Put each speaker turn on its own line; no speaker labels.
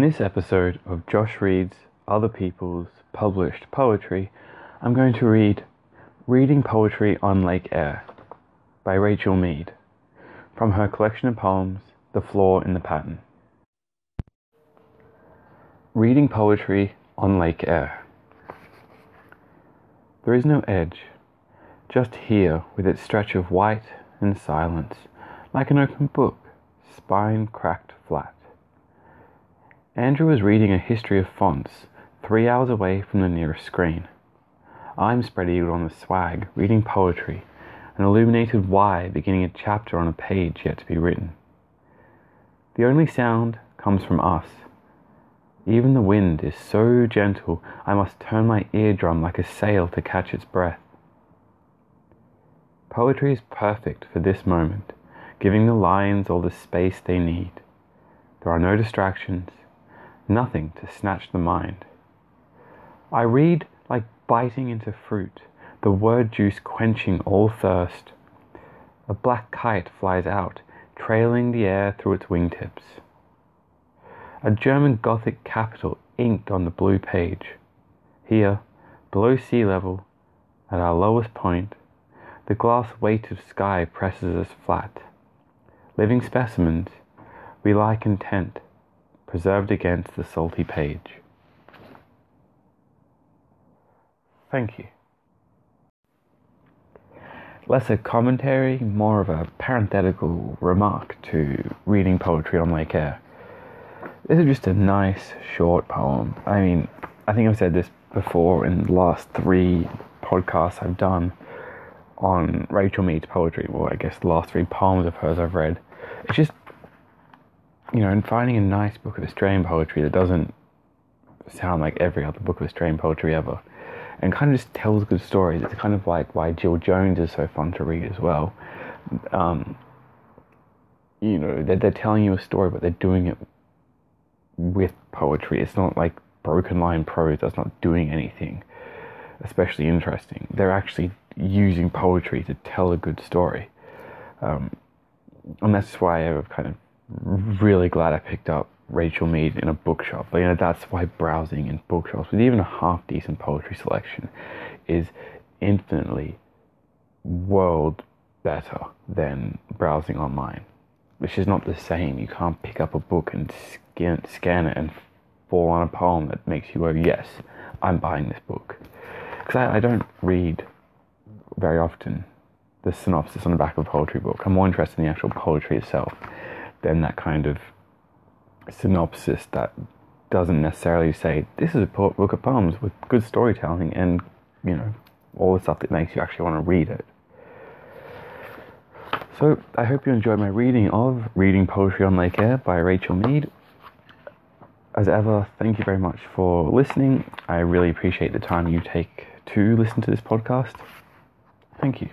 In this episode of Josh Reads Other People's Published Poetry, I'm going to read Reading Poetry on Lake Eyre by Rachel Mead from her collection of poems, The Flaw in the Pattern. Reading Poetry on Lake Eyre. There is no edge, just here with its stretch of white and silence, like an open book, spine cracked flat. Andrew was reading a history of fonts, three hours away from the nearest screen. I'm spread eagled on the swag, reading poetry, an illuminated Y beginning a chapter on a page yet to be written. The only sound comes from us. Even the wind is so gentle I must turn my eardrum like a sail to catch its breath. Poetry is perfect for this moment, giving the lines all the space they need. There are no distractions, nothing to snatch the mind. I read like biting into fruit, the word juice quenching all thirst. A black kite flies out, trailing the air through its wingtips. A German Gothic capital inked on the blue page. Here, below sea level, at our lowest point, the glass weight of sky presses us flat. Living specimens, we lie content preserved against the salty page. Thank you. Less a commentary, more of a parenthetical remark to reading poetry on Lake Eyre. This is just a nice short poem. I mean, I think I've said this before in the last three podcasts I've done on Rachel Mead's poetry. Well, I guess the last three poems of hers I've read. It's just you know, and finding a nice book of Australian poetry that doesn't sound like every other book of Australian poetry ever, and kind of just tells good stories. It's kind of like why Jill Jones is so fun to read as well. Um, you know, they're, they're telling you a story, but they're doing it with poetry. It's not like broken line prose that's not doing anything especially interesting. They're actually using poetry to tell a good story. Um, and that's why I've kind of really glad I picked up Rachel Mead in a bookshop. But, you know, that's why browsing in bookshops with even a half decent poetry selection is infinitely world better than browsing online. Which is not the same. You can't pick up a book and scan, scan it and fall on a poem that makes you go, yes, I'm buying this book. Because I, I don't read very often the synopsis on the back of a poetry book. I'm more interested in the actual poetry itself than that kind of synopsis that doesn't necessarily say this is a book of poems with good storytelling and you know all the stuff that makes you actually want to read it. So I hope you enjoyed my reading of Reading Poetry on Lake Eyre by Rachel Mead. As ever, thank you very much for listening. I really appreciate the time you take to listen to this podcast. Thank you.